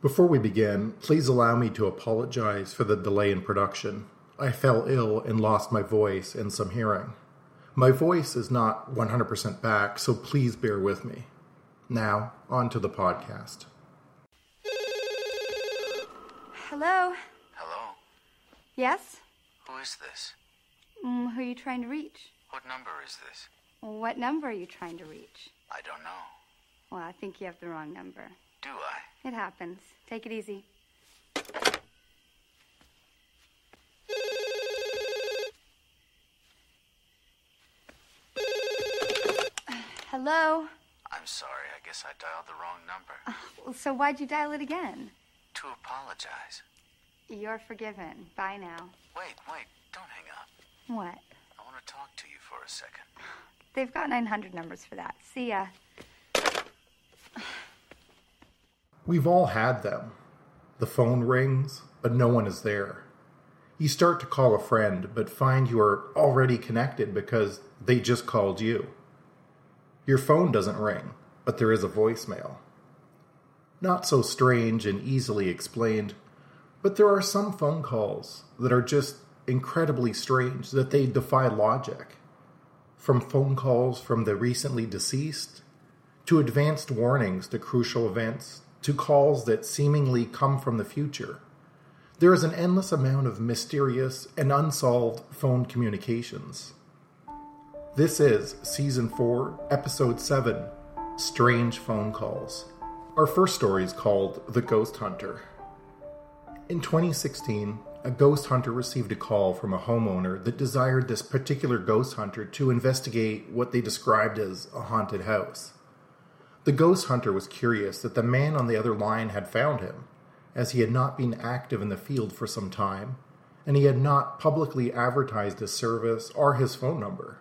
Before we begin, please allow me to apologize for the delay in production. I fell ill and lost my voice and some hearing. My voice is not 100% back, so please bear with me. Now, on to the podcast. Hello? Hello? Yes? Who is this? Mm, who are you trying to reach? What number is this? What number are you trying to reach? I don't know. Well, I think you have the wrong number. Do I? It happens. Take it easy. Hello? I'm sorry. I guess I dialed the wrong number. Uh, well, So why'd you dial it again? To apologize. You're forgiven. Bye now. Wait, wait. Don't hang up. What? I want to talk to you for a second. They've got 900 numbers for that. See ya. We've all had them. The phone rings, but no one is there. You start to call a friend, but find you are already connected because they just called you. Your phone doesn't ring, but there is a voicemail. Not so strange and easily explained, but there are some phone calls that are just incredibly strange that they defy logic. From phone calls from the recently deceased, to advanced warnings to crucial events, to calls that seemingly come from the future. There is an endless amount of mysterious and unsolved phone communications. This is Season 4, Episode 7 Strange Phone Calls. Our first story is called The Ghost Hunter. In 2016, a ghost hunter received a call from a homeowner that desired this particular ghost hunter to investigate what they described as a haunted house. The ghost hunter was curious that the man on the other line had found him, as he had not been active in the field for some time, and he had not publicly advertised his service or his phone number.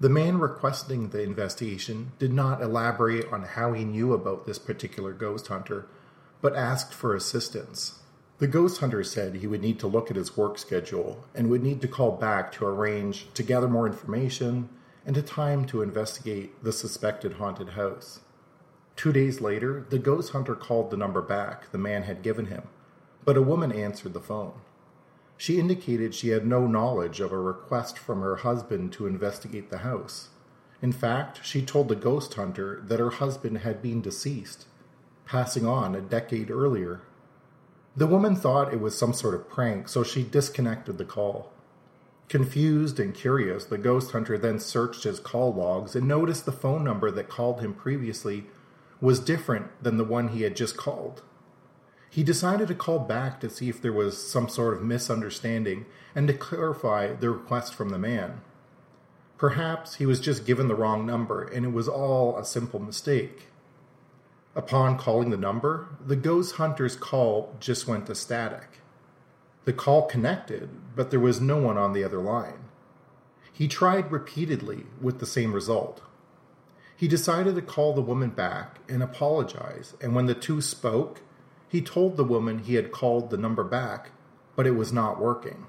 The man requesting the investigation did not elaborate on how he knew about this particular ghost hunter, but asked for assistance. The ghost hunter said he would need to look at his work schedule and would need to call back to arrange to gather more information and a time to investigate the suspected haunted house. Two days later, the ghost hunter called the number back the man had given him, but a woman answered the phone. She indicated she had no knowledge of a request from her husband to investigate the house. In fact, she told the ghost hunter that her husband had been deceased, passing on a decade earlier. The woman thought it was some sort of prank, so she disconnected the call. Confused and curious, the ghost hunter then searched his call logs and noticed the phone number that called him previously was different than the one he had just called. He decided to call back to see if there was some sort of misunderstanding and to clarify the request from the man. Perhaps he was just given the wrong number and it was all a simple mistake. Upon calling the number, the ghost hunter's call just went to static. The call connected, but there was no one on the other line. He tried repeatedly with the same result. He decided to call the woman back and apologize, and when the two spoke, he told the woman he had called the number back, but it was not working.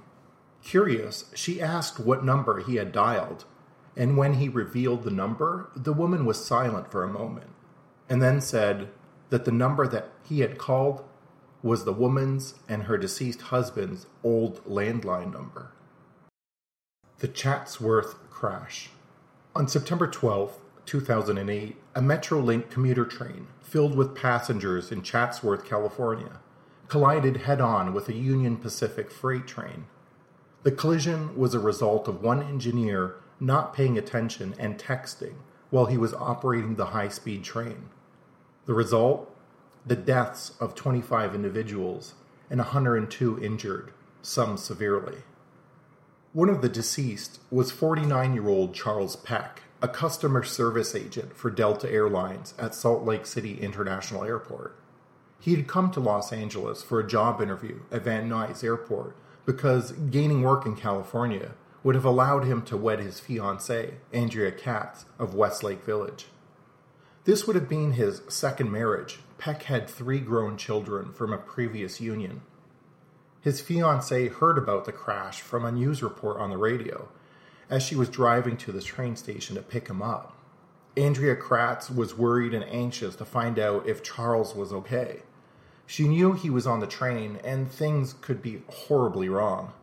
Curious, she asked what number he had dialed, and when he revealed the number, the woman was silent for a moment, and then said that the number that he had called was the woman's and her deceased husband's old landline number. The Chatsworth Crash. On September 12, 2008, a Metrolink commuter train filled with passengers in Chatsworth, California, collided head on with a Union Pacific freight train. The collision was a result of one engineer not paying attention and texting while he was operating the high speed train. The result? The deaths of 25 individuals and 102 injured, some severely. One of the deceased was 49 year old Charles Peck, a customer service agent for Delta Airlines at Salt Lake City International Airport. He had come to Los Angeles for a job interview at Van Nuys Airport because gaining work in California would have allowed him to wed his fiancée, Andrea Katz of Westlake Village. This would have been his second marriage. Peck had three grown children from a previous union. His fiancée heard about the crash from a news report on the radio as she was driving to the train station to pick him up. Andrea Kratz was worried and anxious to find out if Charles was okay. She knew he was on the train and things could be horribly wrong.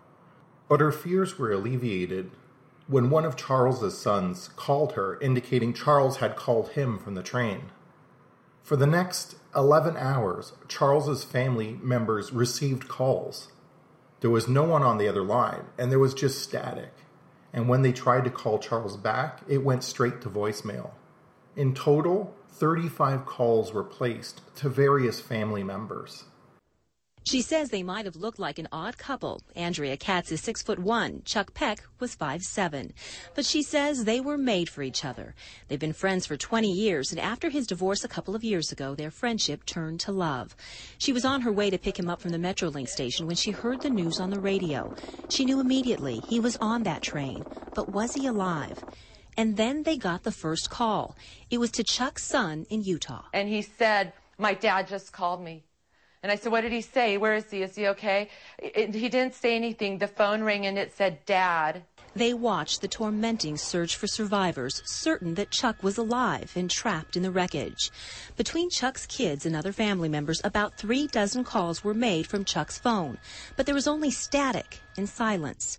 But her fears were alleviated when one of Charles's sons called her, indicating Charles had called him from the train. For the next 11 hours, Charles's family members received calls. There was no one on the other line, and there was just static. And when they tried to call Charles back, it went straight to voicemail. In total, 35 calls were placed to various family members. She says they might have looked like an odd couple. Andrea Katz is six foot one. Chuck Peck was five seven. But she says they were made for each other. They've been friends for 20 years, and after his divorce a couple of years ago, their friendship turned to love. She was on her way to pick him up from the Metrolink station when she heard the news on the radio. She knew immediately he was on that train, but was he alive? And then they got the first call. It was to Chuck's son in Utah. And he said, My dad just called me. And I said, What did he say? Where is he? Is he okay? It, he didn't say anything. The phone rang and it said, Dad. They watched the tormenting search for survivors, certain that Chuck was alive and trapped in the wreckage. Between Chuck's kids and other family members, about three dozen calls were made from Chuck's phone, but there was only static and silence.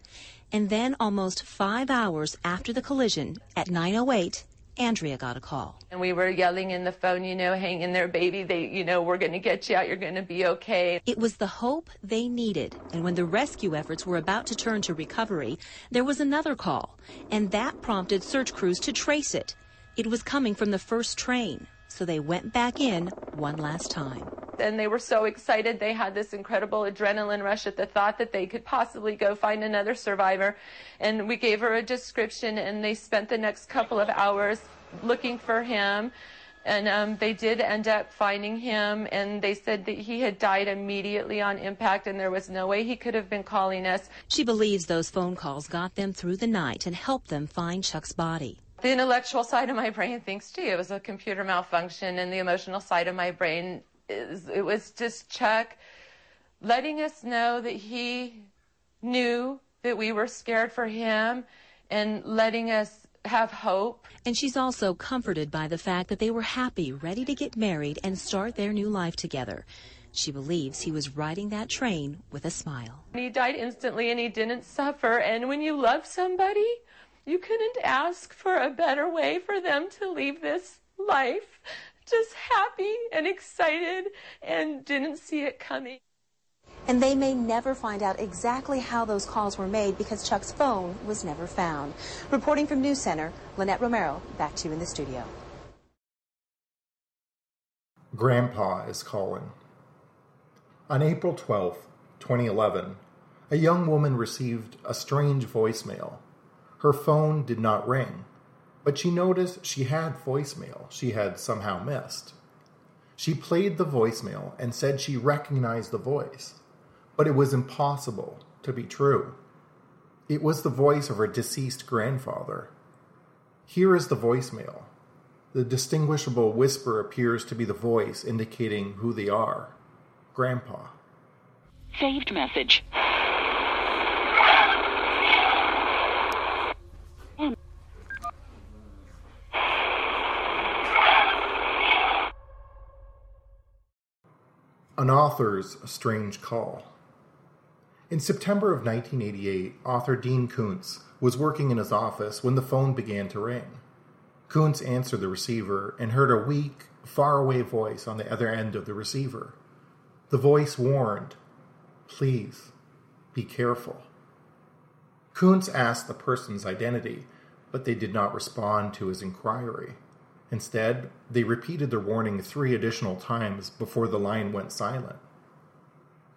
And then, almost five hours after the collision, at 9:08, Andrea got a call. And we were yelling in the phone, you know, hang in there, baby. They, you know, we're going to get you out. You're going to be okay. It was the hope they needed. And when the rescue efforts were about to turn to recovery, there was another call. And that prompted search crews to trace it. It was coming from the first train. So they went back in one last time. And they were so excited. They had this incredible adrenaline rush at the thought that they could possibly go find another survivor. And we gave her a description, and they spent the next couple of hours looking for him. And um, they did end up finding him, and they said that he had died immediately on impact, and there was no way he could have been calling us. She believes those phone calls got them through the night and helped them find Chuck's body. The intellectual side of my brain thinks, gee, it was a computer malfunction, and the emotional side of my brain it was just Chuck letting us know that he knew that we were scared for him and letting us have hope. And she's also comforted by the fact that they were happy, ready to get married and start their new life together. She believes he was riding that train with a smile. He died instantly and he didn't suffer. And when you love somebody, you couldn't ask for a better way for them to leave this life. Just happy and excited and didn't see it coming. And they may never find out exactly how those calls were made because Chuck's phone was never found. Reporting from News Center, Lynette Romero, back to you in the studio. Grandpa is calling. On April 12, 2011, a young woman received a strange voicemail her phone did not ring, but she noticed she had voicemail she had somehow missed. She played the voicemail and said she recognized the voice, but it was impossible to be true. It was the voice of her deceased grandfather. Here is the voicemail. The distinguishable whisper appears to be the voice indicating who they are Grandpa. Saved message. An author's strange call. In September of 1988, author Dean Koontz was working in his office when the phone began to ring. Koontz answered the receiver and heard a weak, faraway voice on the other end of the receiver. The voice warned, Please, be careful. Koontz asked the person's identity, but they did not respond to his inquiry. Instead, they repeated their warning three additional times before the line went silent.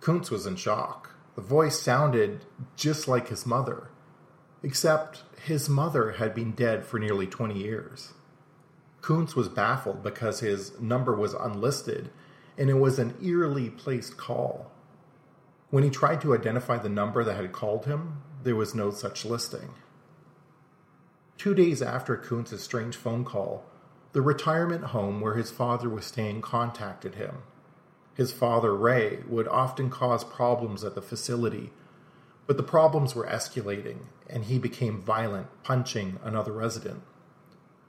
Koontz was in shock. The voice sounded just like his mother, except his mother had been dead for nearly 20 years. Koontz was baffled because his number was unlisted and it was an eerily placed call. When he tried to identify the number that had called him, there was no such listing. Two days after Koontz's strange phone call, the retirement home where his father was staying contacted him. His father, Ray, would often cause problems at the facility, but the problems were escalating, and he became violent, punching another resident.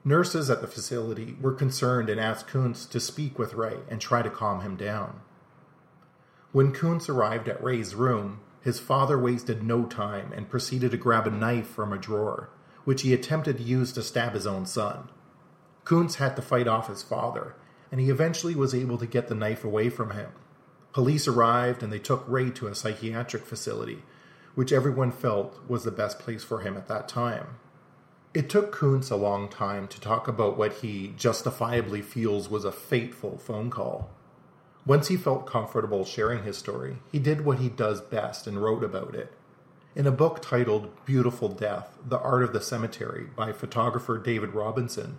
Nurses at the facility were concerned and asked Koontz to speak with Ray and try to calm him down. When Koontz arrived at Ray's room, his father wasted no time and proceeded to grab a knife from a drawer, which he attempted to use to stab his own son. Koontz had to fight off his father, and he eventually was able to get the knife away from him. Police arrived and they took Ray to a psychiatric facility, which everyone felt was the best place for him at that time. It took Koontz a long time to talk about what he justifiably feels was a fateful phone call. Once he felt comfortable sharing his story, he did what he does best and wrote about it. In a book titled Beautiful Death The Art of the Cemetery by photographer David Robinson,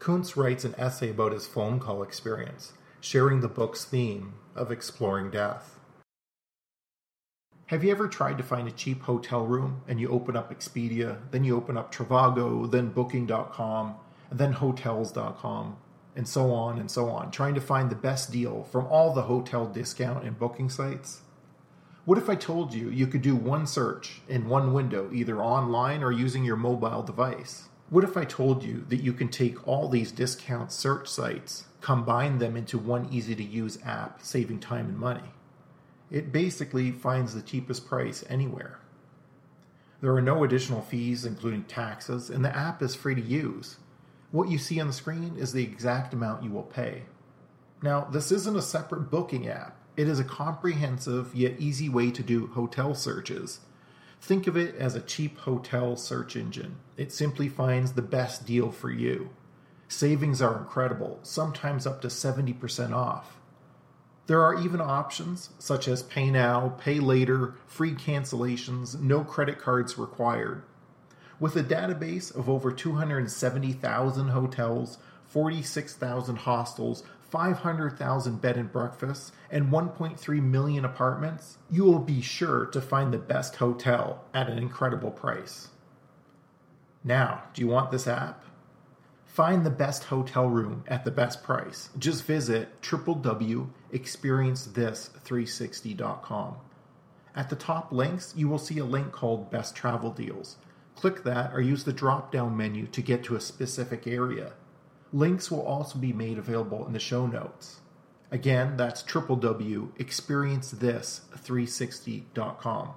Koontz writes an essay about his phone call experience, sharing the book's theme of exploring death. Have you ever tried to find a cheap hotel room and you open up Expedia, then you open up Trivago, then Booking.com, then Hotels.com, and so on and so on, trying to find the best deal from all the hotel discount and booking sites? What if I told you you could do one search in one window, either online or using your mobile device? What if I told you that you can take all these discount search sites, combine them into one easy to use app, saving time and money? It basically finds the cheapest price anywhere. There are no additional fees, including taxes, and the app is free to use. What you see on the screen is the exact amount you will pay. Now, this isn't a separate booking app, it is a comprehensive yet easy way to do hotel searches. Think of it as a cheap hotel search engine. It simply finds the best deal for you. Savings are incredible, sometimes up to 70% off. There are even options such as pay now, pay later, free cancellations, no credit cards required. With a database of over 270,000 hotels, 46,000 hostels, 500,000 bed and breakfasts, and 1.3 million apartments, you will be sure to find the best hotel at an incredible price. Now, do you want this app? Find the best hotel room at the best price. Just visit www.experiencethis360.com. At the top links, you will see a link called Best Travel Deals. Click that or use the drop down menu to get to a specific area. Links will also be made available in the show notes. Again, that's www.experiencethis360.com.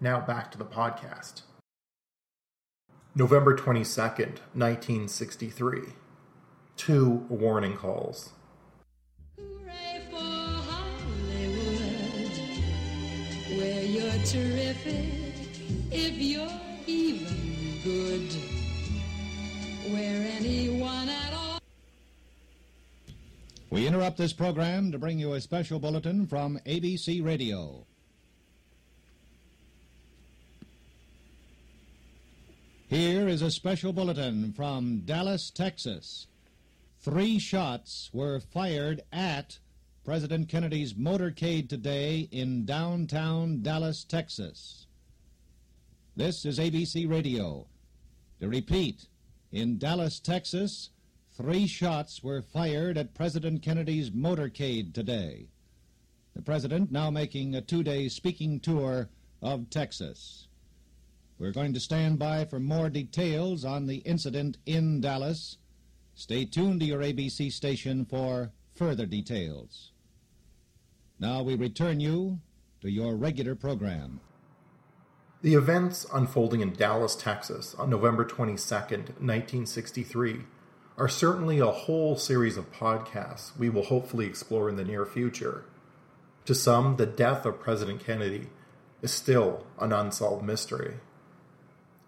Now back to the podcast. November 22nd, 1963. Two warning calls. Hooray for Hollywood, where you're terrific if you're even good, where We interrupt this program to bring you a special bulletin from ABC Radio. Here is a special bulletin from Dallas, Texas. Three shots were fired at President Kennedy's motorcade today in downtown Dallas, Texas. This is ABC Radio. To repeat, in Dallas, Texas, three shots were fired at President Kennedy's motorcade today. The President now making a two day speaking tour of Texas. We're going to stand by for more details on the incident in Dallas. Stay tuned to your ABC station for further details. Now we return you to your regular program. The events unfolding in Dallas, Texas on November 22nd, 1963, are certainly a whole series of podcasts we will hopefully explore in the near future. To some, the death of President Kennedy is still an unsolved mystery.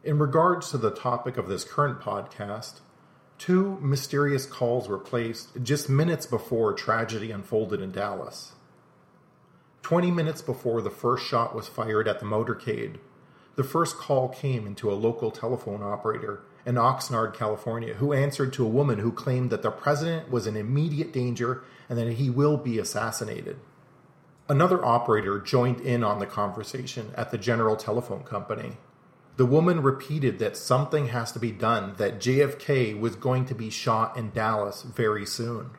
In regards to the topic of this current podcast, two mysterious calls were placed just minutes before tragedy unfolded in Dallas. 20 minutes before the first shot was fired at the motorcade, the first call came into a local telephone operator in Oxnard, California, who answered to a woman who claimed that the president was in immediate danger and that he will be assassinated. Another operator joined in on the conversation at the General Telephone Company. The woman repeated that something has to be done, that JFK was going to be shot in Dallas very soon.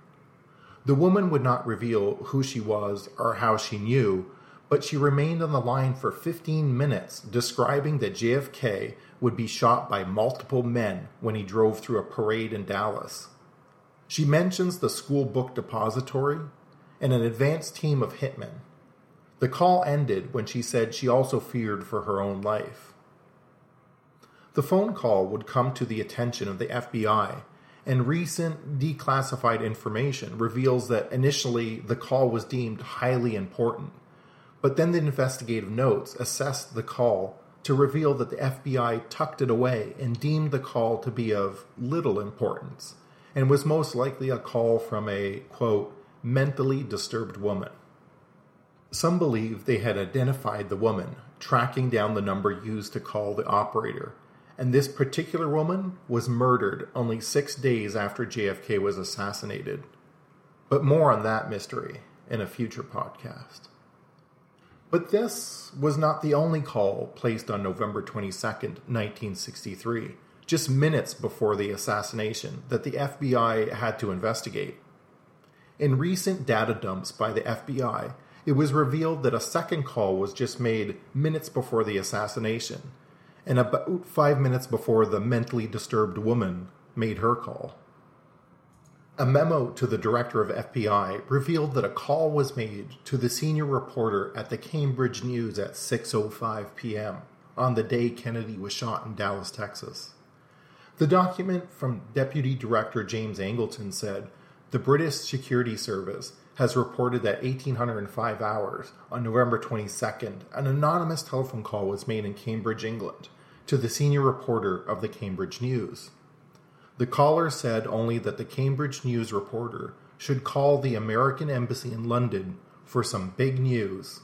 The woman would not reveal who she was or how she knew, but she remained on the line for 15 minutes describing that JFK would be shot by multiple men when he drove through a parade in Dallas. She mentions the school book depository and an advanced team of hitmen. The call ended when she said she also feared for her own life. The phone call would come to the attention of the FBI, and recent declassified information reveals that initially the call was deemed highly important, but then the investigative notes assessed the call to reveal that the FBI tucked it away and deemed the call to be of little importance and was most likely a call from a, quote, mentally disturbed woman. Some believe they had identified the woman, tracking down the number used to call the operator, and this particular woman was murdered only six days after JFK was assassinated. But more on that mystery in a future podcast. But this was not the only call placed on November 22, 1963, just minutes before the assassination, that the FBI had to investigate. In recent data dumps by the FBI, it was revealed that a second call was just made minutes before the assassination, and about five minutes before the mentally disturbed woman made her call. A memo to the director of FBI revealed that a call was made to the senior reporter at the Cambridge News at 6:05 p.m. on the day Kennedy was shot in Dallas, Texas. The document from Deputy Director James Angleton said the British Security Service has reported that 1805 hours on November 22nd, an anonymous telephone call was made in Cambridge, England, to the senior reporter of the Cambridge News. The caller said only that the Cambridge News reporter should call the American Embassy in London for some big news,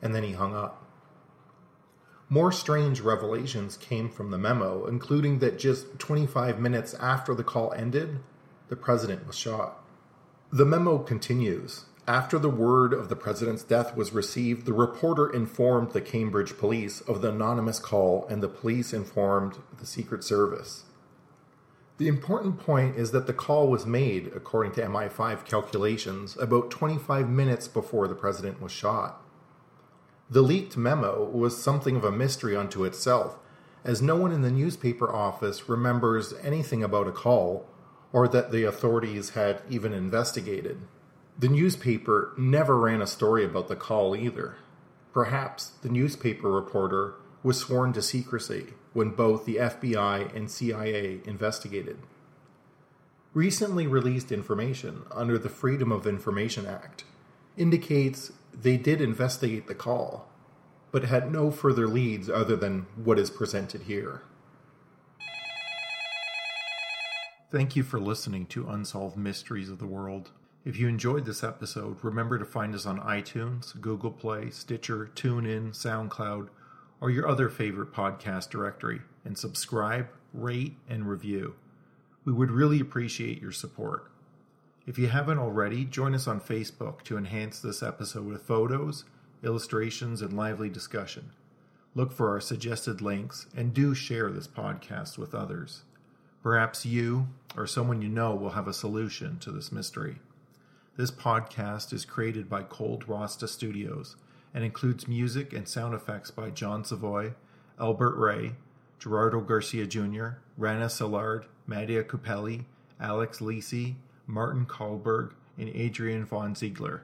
and then he hung up. More strange revelations came from the memo, including that just 25 minutes after the call ended, the president was shot. The memo continues. After the word of the president's death was received, the reporter informed the Cambridge police of the anonymous call, and the police informed the Secret Service. The important point is that the call was made, according to MI5 calculations, about 25 minutes before the president was shot. The leaked memo was something of a mystery unto itself, as no one in the newspaper office remembers anything about a call or that the authorities had even investigated. The newspaper never ran a story about the call either. Perhaps the newspaper reporter was sworn to secrecy when both the FBI and CIA investigated. Recently released information under the Freedom of Information Act indicates they did investigate the call, but had no further leads other than what is presented here. Thank you for listening to Unsolved Mysteries of the World. If you enjoyed this episode, remember to find us on iTunes, Google Play, Stitcher, TuneIn, SoundCloud, or your other favorite podcast directory, and subscribe, rate, and review. We would really appreciate your support. If you haven't already, join us on Facebook to enhance this episode with photos, illustrations, and lively discussion. Look for our suggested links and do share this podcast with others. Perhaps you or someone you know will have a solution to this mystery. This podcast is created by Cold Rasta Studios and includes music and sound effects by John Savoy, Albert Ray, Gerardo Garcia Jr., Rana Szilard, Madia Kupeli, Alex Lisi, Martin Kahlberg, and Adrian von Ziegler.